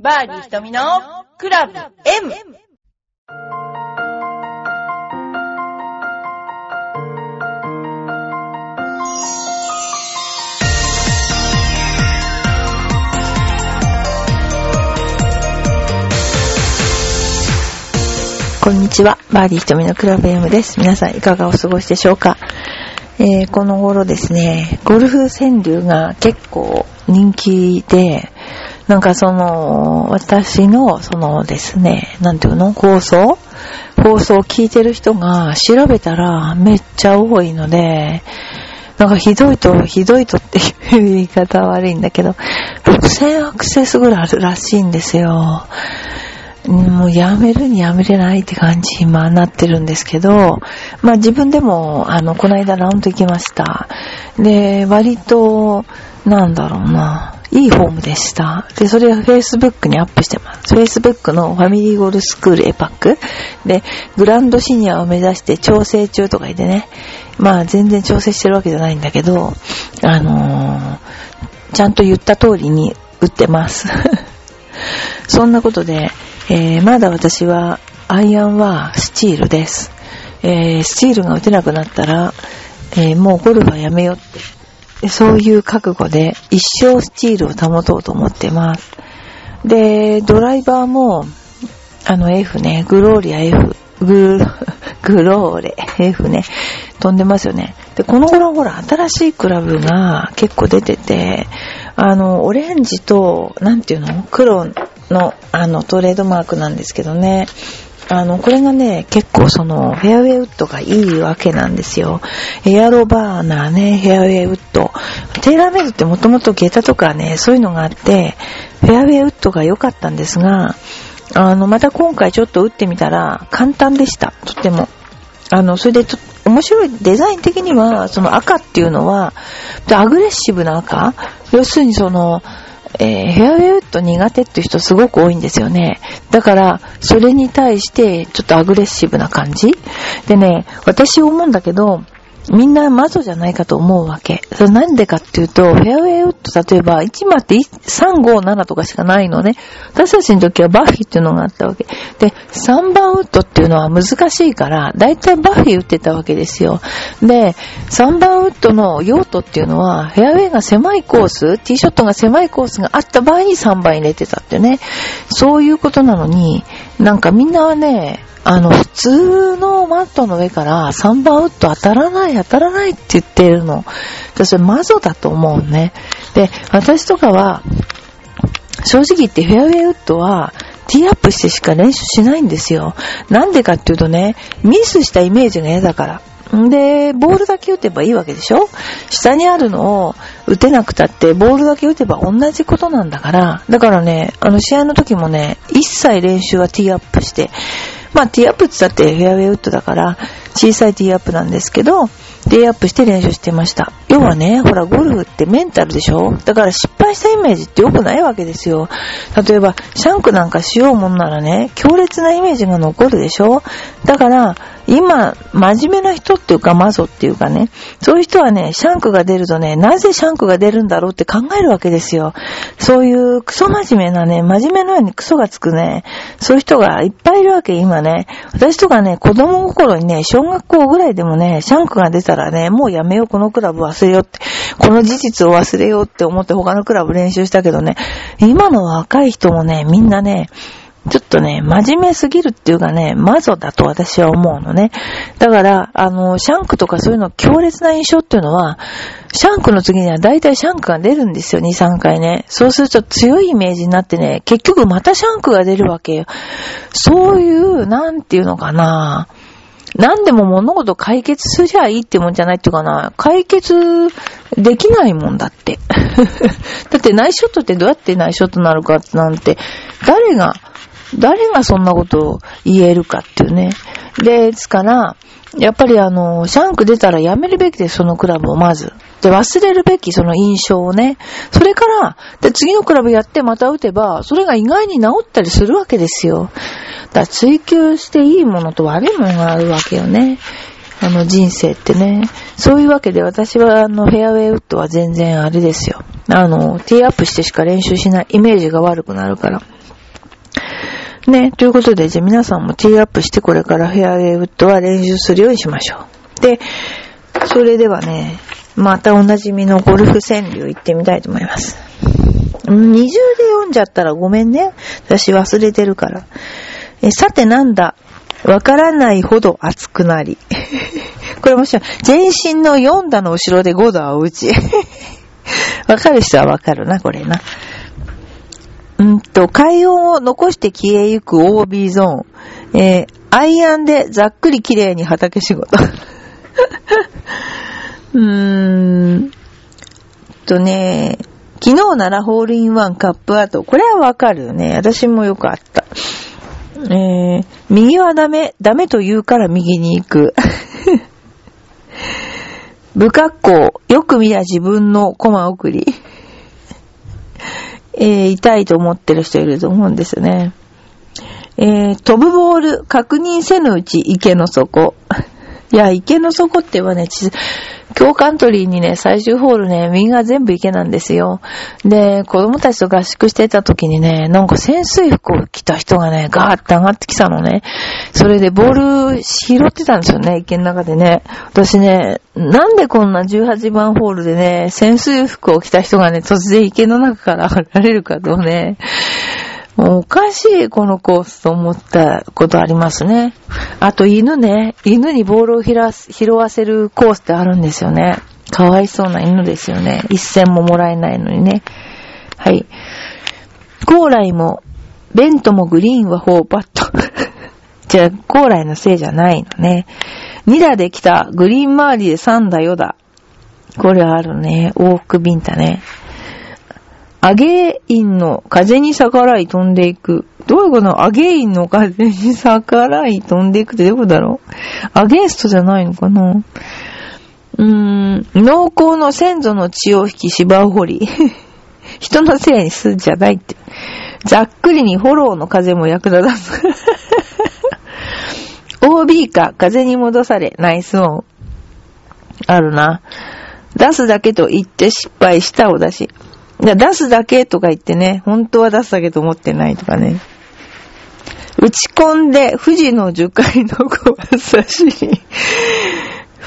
バーディー瞳のクラブ M! こんにちは。バーディー瞳のクラブ M です。皆さんいかがお過ごしでしょうか、えーこの頃ですね、ゴルフ川柳が結構人気で、なんかその、私の、そのですね、なんていうの？放送？放送を聞いてる人が調べたらめっちゃ多いので、なんかひどいと、ひどいとっていう言い方悪いんだけど、6000アクセスぐらいあるらしいんですよ。もうやめるにやめれないって感じ今なってるんですけど、まあ自分でも、あの、この間ラウンド行きました。で、割と、なんだろうな、いいフォームでした。で、それを Facebook にアップしてます。Facebook のファミリーゴールスクールエパックで、グランドシニアを目指して調整中とか言ってね、まあ全然調整してるわけじゃないんだけど、あのーちゃんと言った通りに打ってます。そんなことで、えーまだ私は、アイアンはスチールです。えースチールが打てなくなったら、えーもうゴルフはやめようって、そういう覚悟で一生スチールを保とうと思ってます。で、ドライバーも、あの F ね、グローリア F、ググローレ F ね、飛んでますよね。で、この頃ほら、新しいクラブが結構出てて、あの、オレンジと、なんていうの？黒の、あの、トレードマークなんですけどね。あの、これがね、結構その、フェアウェイウッドがいいわけなんですよ。エアロバーナーね、フェアウェイウッド。テーラーメイドってもともと下駄とかね、そういうのがあって、フェアウェイウッドが良かったんですが、あの、また今回ちょっと打ってみたら、簡単でした。とっても。あの、それでと、面白い、デザイン的には、その赤っていうのは、アグレッシブな赤要するにその、えー、フェアウェイウッド苦手っていう人すごく多いんですよね。だから、それに対して、ちょっとアグレッシブな感じでね、私思うんだけど、みんなマゾじゃないかと思うわけ。それなんでかっていうと、フェアウェイウッド、例えば、1マって3、5、7とかしかないのね。私たちの時はバッフィーっていうのがあったわけ。で、3番ウッドっていうのは難しいから、だいたいバッフィー打ってたわけですよ。で、3番ウッドの用途っていうのは、フェアウェイが狭いコース、ティーショットが狭いコースがあった場合に3番入れてたってね。そういうことなのに、なんかみんなはね、あの、普通のマットの上から3番ウッド当たらない当たらないって言ってるの。それマゾだと思うね。で、私とかは、正直言ってフェアウェイウッドは、ティーアップしてしか練習しないんですよ。なんでかっていうとね、ミスしたイメージが嫌だから。んで、ボールだけ打てばいいわけでしょ？下にあるのを打てなくたって、ボールだけ打てば同じことなんだから。だからね、あの試合の時もね、一切練習はティーアップして、まあティーアップって言ったってフェアウェイウッドだから、小さいティーアップなんですけど、ティーアップして練習してました。要はね、ほら、ゴルフってメンタルでしょ？だから失敗したイメージって良くないわけですよ。例えば、シャンクなんかしようもんならね、強烈なイメージが残るでしょ？だから、今、真面目な人っていうか、マゾっていうかね、そういう人はね、シャンクが出るとね、なぜシャンクが出るんだろうって考えるわけですよ。そういうクソ真面目なね、真面目のようにクソがつくね、そういう人がいっぱいいるわけ、今ね。私とかね、子供心にね、小学校ぐらいでもね、シャンクが出たららね、もうやめよう、このクラブ忘れようって、この事実を忘れようって思って他のクラブ練習したけどね、今の若い人もね、みんなね、ちょっとね、真面目すぎるっていうかね、マゾだと私は思うのね。だから、あの、シャンクとかそういうの強烈な印象っていうのは、シャンクの次には大体シャンクが出るんですよ、2、3回ね。そうすると強いイメージになってね、結局またシャンクが出るわけよ。そういう、なんていうのかな。何でも物事解決すりゃいいってもんじゃないっていうかな。解決できないもんだって。だってナイスショットってどうやってナイスショットになるかなんて、誰が、誰がそんなことを言えるかっていうね。ですから、やっぱりあの、シャンク出たらやめるべきです、そのクラブをまず。で、忘れるべき、その印象をね。それから、で、次のクラブやってまた打てば、それが意外に治ったりするわけですよ。だから追求していいものと悪いものがあるわけよね。あの人生ってね。そういうわけで私はあのフェアウェイウッドは全然あれですよ。あの、ティーアップしてしか練習しないイメージが悪くなるから。ね、ということで、じゃあ皆さんもティーアップしてこれからフェアウェイウッドは練習するようにしましょう。で、それではね、またおなじみのゴルフ川柳行ってみたいと思います。二重で読んじゃったらごめんね。私忘れてるから。えさてなんだ？わからないほど熱くなり。これもしろ、全身の4打の後ろで5打を打ち。わかる人はわかるな、これな。うんと、海音を残して消えゆく OB ゾーン。えー、アイアンでざっくり綺麗に畑仕事。うーんとね、昨日ならホールインワンカップアート。これはわかるよね。私もよくあった。えー、右はダメ、ダメと言うから右に行く。不格好、よく見りゃ自分のコマ送り。えー、痛いと思ってる人いると思うんですよね。えー、飛ぶボール、確認せぬうち池の底。いや、池の底ってはね、今日カントリーにね、最終ホールね、右が全部池なんですよ。で、子供たちと合宿してた時にね、なんか潜水服を着た人がね、ガーって上がってきたのね。それでボール拾ってたんですよね、池の中でね。私ね、なんでこんな18番ホールでね、潜水服を着た人がね、突然池の中から上がられるかとね、おかしい、このコースと思ったことありますね。あと犬ね。犬にボールを拾わせるコースってあるんですよね。かわいそうな犬ですよね。一銭ももらえないのにね。はい。高麗も、ベントもグリーンは4パット。じゃあ、高麗のせいじゃないのね。2打で来た、グリーン周りで3打よだ。これあるね。往復ビンタね。アゲインの風に逆らい飛んでいく。どういうこと？アゲインの風に逆らい飛んでいくってどういうことだろう？アゲンストじゃないのかな？うーん、濃厚の先祖の血を引き芝を掘り。人のせいにするんじゃないって。ざっくりにフォローの風も役立たず。OB か風に戻され、ナイスオン。あるな。出すだけと言って失敗したお出し。出すだけとか言ってね、本当は出すだけと思ってないとかね。打ち込んで、富士の樹海の小差しに。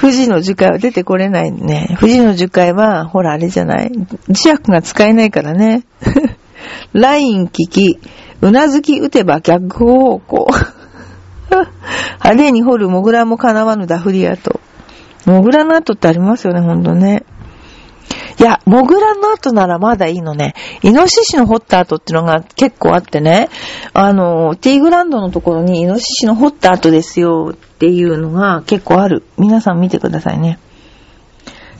富士の樹海は出てこれないね。富士の樹海は、ほらあれじゃない。磁石が使えないからね。ライン聞き、うなずき打てば逆方向。晴れに掘るモグラも叶わぬダフリアと。モグラの後ってありますよね、ほんとね。いや、モグラの後ならまだいいのね。イノシシの掘った後ってのが結構あってね、あの、ティーグランドのところにイノシシの掘った後ですよっていうのが結構ある。皆さん見てくださいね。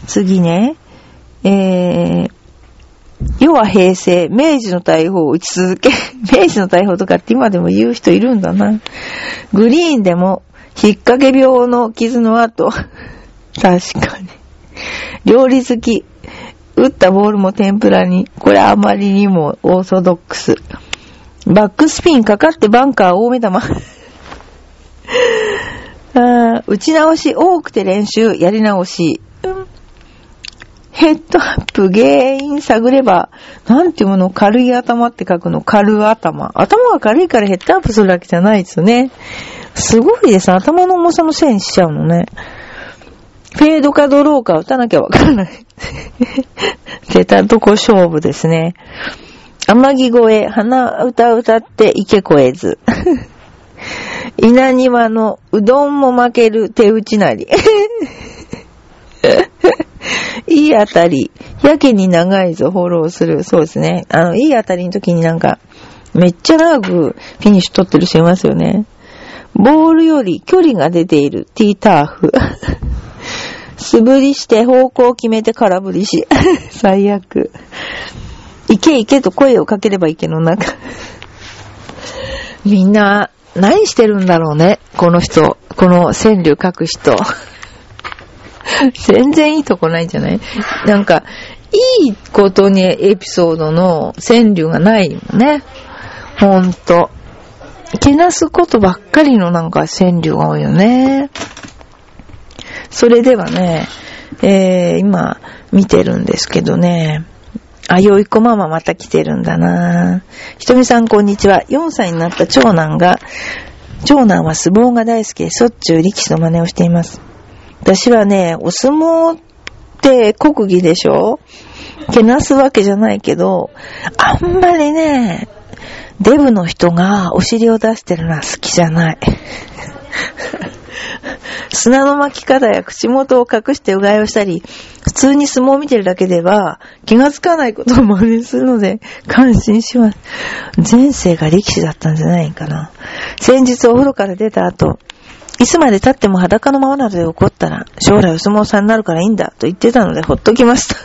次ね、えー、要は平成、明治の大砲を打ち続け、明治の大砲とかって今でも言う人いるんだな。グリーンでも、引っ掛け病の傷の後、確かに。料理好き。打ったボールも天ぷらに。これあまりにもオーソドックス。バックスピンかかってバンカー大目玉。あ打ち直し多くて練習やり直し。ヘッドアップ原因探れば、なんていうもの軽い頭って書くの？軽頭。頭が軽いからヘッドアップするわけじゃないですよね。すごいです。頭の重さのせいにしちゃうのね。フェードかドローか打たなきゃわからない。出たとこ勝負ですね。天城越え、鼻歌歌って池越えず。稲庭のうどんも負ける手打ちなり。いい当たり。やけに長いぞ、フォローする。そうですね。あの、いい当たりの時になんか、めっちゃ長くフィニッシュ取ってる人いますよね。ボールより距離が出ているティーターフ。素振りして方向を決めて空振りし。最悪。行け行けと声をかければ池の中。みんな、何してるんだろうね？この人。この川柳書く人。全然いいとこないんじゃない？なんか、いいことにエピソードの川柳がないもんね。ほんと。けなすことばっかりのなんか川柳が多いよね。それではね、えー、今、見てるんですけどね。あ、よいこママまた来てるんだなひとみさんこんにちは。4歳になった長男が、長男は相撲が大好きでしょっちゅう力士の真似をしています。私はね、お相撲って国技でしょ？けなすわけじゃないけど、あんまりね、デブの人がお尻を出してるのは好きじゃない。砂の巻き方や口元を隠してうがいをしたり、普通に相撲を見てるだけでは気がつかないことを真似するので感心します。前世が力士だったんじゃないかな。先日お風呂から出た後、いつまで経っても裸のままなどで怒ったら、将来お相撲さんになるからいいんだと言ってたのでほっときました。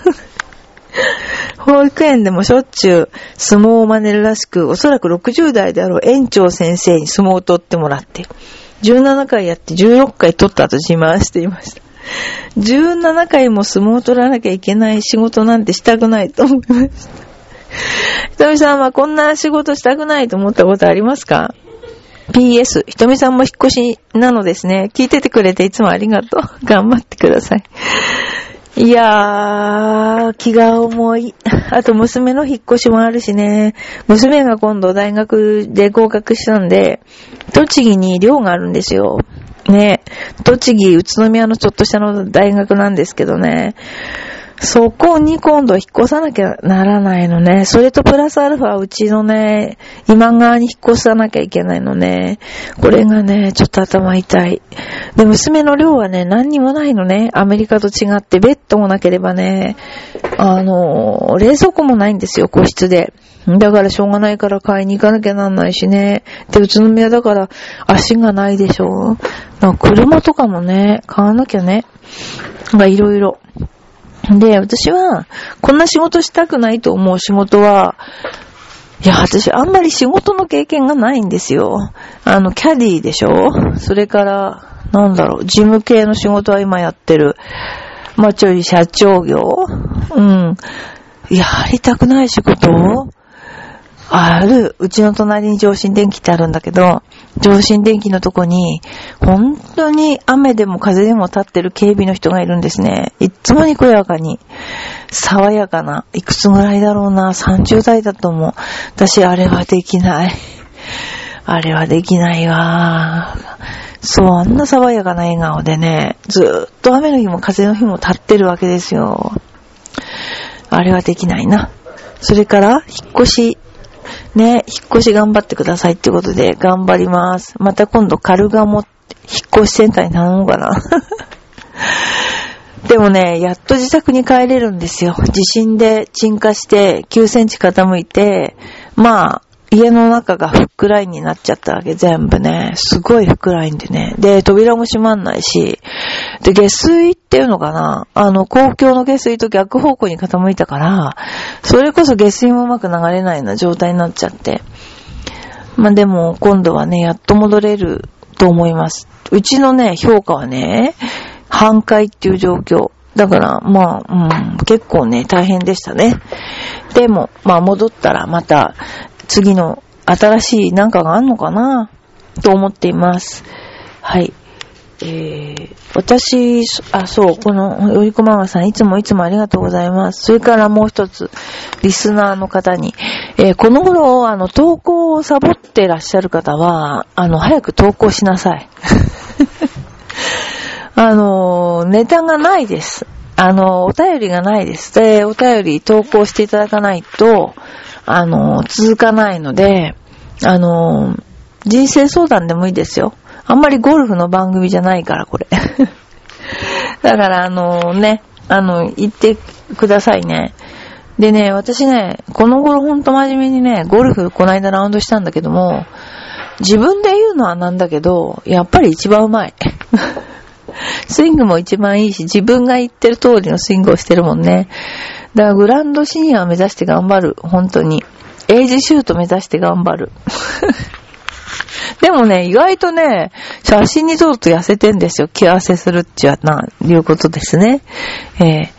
保育園でもしょっちゅう相撲を真似るらしく、おそらく60代であろう園長先生に相撲を取ってもらって、17回やって16回取った後自慢していました。17回も相撲を取らなきゃいけない仕事なんてしたくないと思いました。ひとみさんはこんな仕事したくないと思ったことありますか ?PS、ひとみさんも引っ越しなのですね。聞いててくれていつもありがとう。頑張ってください。いやー、気が重い。あと娘の引っ越しもあるしね。娘が今度大学で合格したんで、栃木に寮があるんですよ。ね。栃木、宇都宮のちょっと下の大学なんですけどね。そこに今度引っ越さなきゃならないのね。それとプラスアルファうちのね、今側に引っ越さなきゃいけないのね。これがね、ちょっと頭痛い。で、娘の量はね、何にもないのね。アメリカと違って、ベッドもなければね、あの、冷蔵庫もないんですよ、個室で。だからしょうがないから買いに行かなきゃなんないしね。で、宇都宮だから足がないでしょ。車とかもね、買わなきゃね。がいろいろ。で、私は、こんな仕事したくないと思う仕事は、いや、私、あんまり仕事の経験がないんですよ。あの、キャディーでしょ？それから、なんだろう、事務系の仕事は今やってる。まあ、ちょい社長業うん。やりたくない仕事？ある、うちの隣に上新電気ってあるんだけど、上新電気のとこに、本当に雨でも風でも立ってる警備の人がいるんですね。いつもにこやかに、爽やかな、いくつぐらいだろうな、30代だと思う。私、あれはできない。あれはできないわ。そ、んな爽やかな笑顔でね、ずっと雨の日も風の日も立ってるわけですよ。あれはできないな。それから、引っ越しね、引っ越し頑張ってくださいってことで頑張ります。また今度カルガモ引っ越しセンターに頼もうかな。でもね、やっと自宅に帰れるんですよ。地震で沈下して9センチ傾いて、まあ、家の中がフックラインになっちゃったわけ、全部ね。すごいフックラインでね。で、扉も閉まんないし。で、下水っていうのかなあの、公共の下水と逆方向に傾いたから、それこそ下水もうまく流れないような状態になっちゃって。まあ、でも、今度はね、やっと戻れると思います。うちのね、評価はね、半壊っていう状況。だから、まあ、うん、結構ね、大変でしたね。でも、まあ、戻ったらまた、次の新しいなんかがあんのかな？と思っています。はい。えー、私、あ、そう、この、よりこママさん、いつもいつもありがとうございます。それからもう一つ、リスナーの方に、えー、この頃、あの、投稿をサボってらっしゃる方は、あの、早く投稿しなさい。あの、ネタがないです。あの、お便りがないです。で、お便り投稿していただかないと、あの、続かないので、あの、人生相談でもいいですよ。あんまりゴルフの番組じゃないから、これ。だから、あのね、あの、言ってくださいね。でね、私ね、この頃ほんと真面目にね、ゴルフこないだラウンドしたんだけども、自分で言うのはなんだけど、やっぱり一番うまい。スイングも一番いいし、自分が言ってる通りのスイングをしてるもんね。だからグランドシニアを目指して頑張る。本当に。エイジシュート目指して頑張る。でもね、意外とね、写真に撮ると痩せてんですよ。気合わせするっちゃな、いうことですね。ええ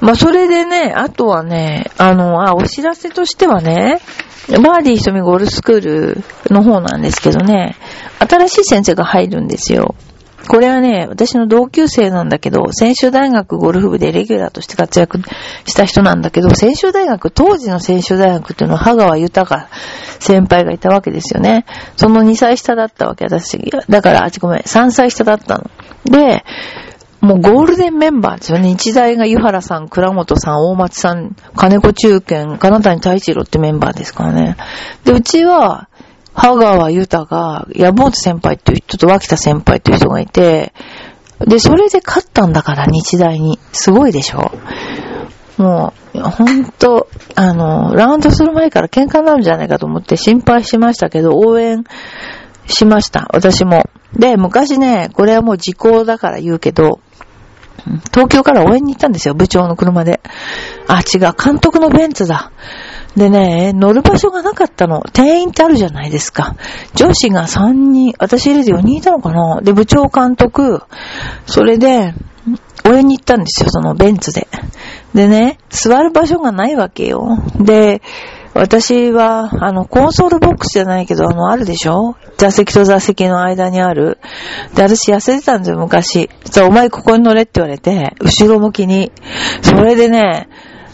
ー、まあ、それでね、あとはね、あの、あ、お知らせとしてはね、バーディー瞳ゴールスクールの方なんですけどね、新しい先生が入るんですよ。これはね、私の同級生なんだけど、専修大学ゴルフ部でレギュラーとして活躍した人なんだけど、専修大学、当時の専修大学っていうのは、羽川豊先輩がいたわけですよね。その2歳下だったわけ、私。だから、あ、ごめん、3歳下だったの。で、もうゴールデンメンバーですよね。日大が湯原さん、倉本さん、大松さん、金子中堅、金谷太一郎ってメンバーですからね。で、うちは、羽川豊が、山本先輩っていう人と脇田先輩っていう人がいて、で、それで勝ったんだから、日大に。すごいでしょ？もう、ほんと、あの、ラウンドする前から喧嘩になるんじゃないかと思って心配しましたけど、応援しました。私も。で、昔ね、これはもう時効だから言うけど、東京から応援に行ったんですよ、部長の車で。あ、違う、監督のベンツだ。でね、乗る場所がなかったの。店員ってあるじゃないですか。上司が3人、私入れて4人いたのかなで、部長監督、それで、応援に行ったんですよ、そのベンツで。でね、座る場所がないわけよ。で、私は、あの、コンソールボックスじゃないけど、あの、あるでしょ？座席と座席の間にある。で、私痩せてたんですよ、昔。じゃ、お前ここに乗れって言われて、後ろ向きに。それでね、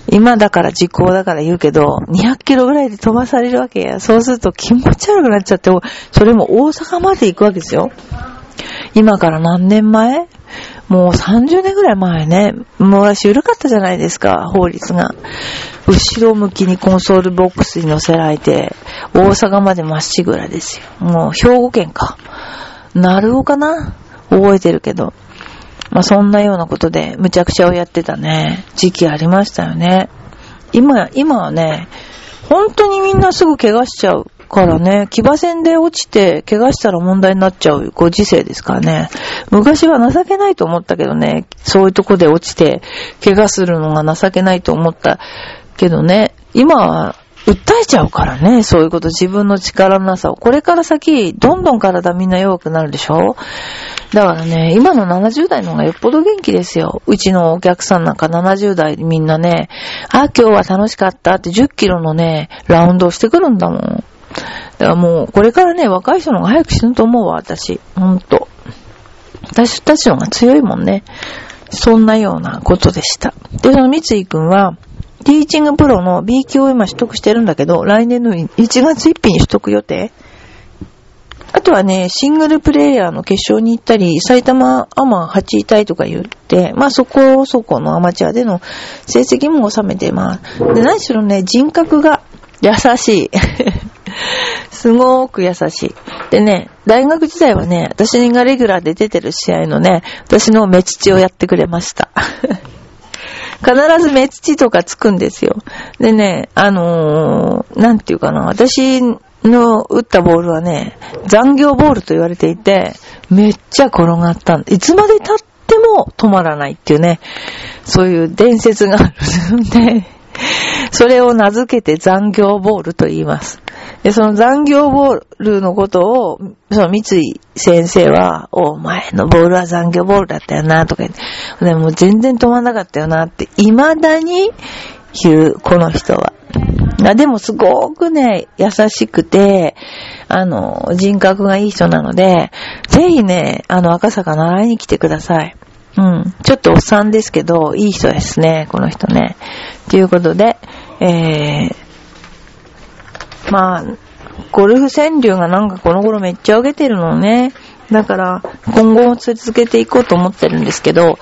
今だから実行だから言うけど、200キロぐらいで飛ばされるわけや。そうすると気持ち悪くなっちゃって、それも大阪まで行くわけですよ。今から何年前？もう30年ぐらい前ね、もう私緩かったじゃないですか、法律が。後ろ向きにコンソールボックスに乗せられて、大阪までまっしぐらですよ。もう兵庫県か。なるおかな？覚えてるけど。まあ、そんなようなことで、むちゃくちゃをやってたね、時期ありましたよね。今や、今はね、本当にみんなすぐ怪我しちゃうからね、騎馬戦で落ちて怪我したら問題になっちゃうご時世ですからね。昔は情けないと思ったけどね、そういうとこで落ちて怪我するのが情けないと思ったけどね、今は訴えちゃうからね、そういうこと、自分の力のなさを。これから先、どんどん体みんな弱くなるでしょ？だからね、今の70代の方がよっぽど元気ですよ。うちのお客さんなんか70代みんなね、あ、今日は楽しかったって10キロのね、ラウンドをしてくるんだもん。だからもう、これからね、若い人の方が早く死ぬと思うわ、私。ほんと。私たちの方が強いもんね。そんなようなことでした。で、その三井くんは、ティーチングプロの B 級を今取得してるんだけど、来年の1月1日に取得予定。あとはね、シングルプレイヤーの決勝に行ったり、埼玉アマ8位タイとか言って、まあそこそこのアマチュアでの成績も収めてます。で、何しろね、人格が優しい。すごーく優しい。でね、大学時代はね、私がレギュラーで出てる試合のね、私の目父をやってくれました。必ず目土とかつくんですよ。でね、あのー、なんていうかな、私の打ったボールはね、残業ボールと言われていて、めっちゃ転がったいつまで経っても止まらないっていうね、そういう伝説があるんで、それを名付けて残業ボールと言います。で、その残業ボールのことを、その三井先生は、お前のボールは残業ボールだったよな、とか言って、でも全然止まんなかったよなって、未だに言う、この人は。でもすごくね、優しくて、あの、人格がいい人なので、ぜひね、あの、赤坂習いに来てください。うん。ちょっとおっさんですけど、いい人ですね、この人ね。ということで、えー、まあ、ゴルフ川柳がなんかこの頃めっちゃ上げてるのね。だから、今後も続けていこうと思ってるんですけど、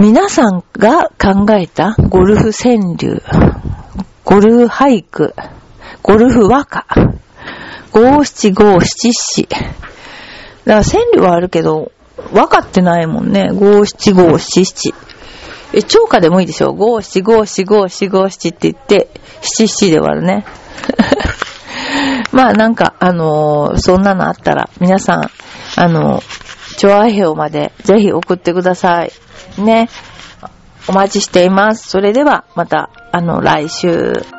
皆さんが考えたゴルフ川柳、ゴルフ俳句、ゴルフ和歌、五七五七七。だから川柳はあるけど、和歌ってないもんね。五七五七七。え、超歌でもいいでしょ？五七五七五七五七って言って、七七で終わるね。まあなんか、あのー、そんなのあったら、皆さん、あのー、調和表までぜひ送ってください。ね。お待ちしています。それでは、また、あの、来週。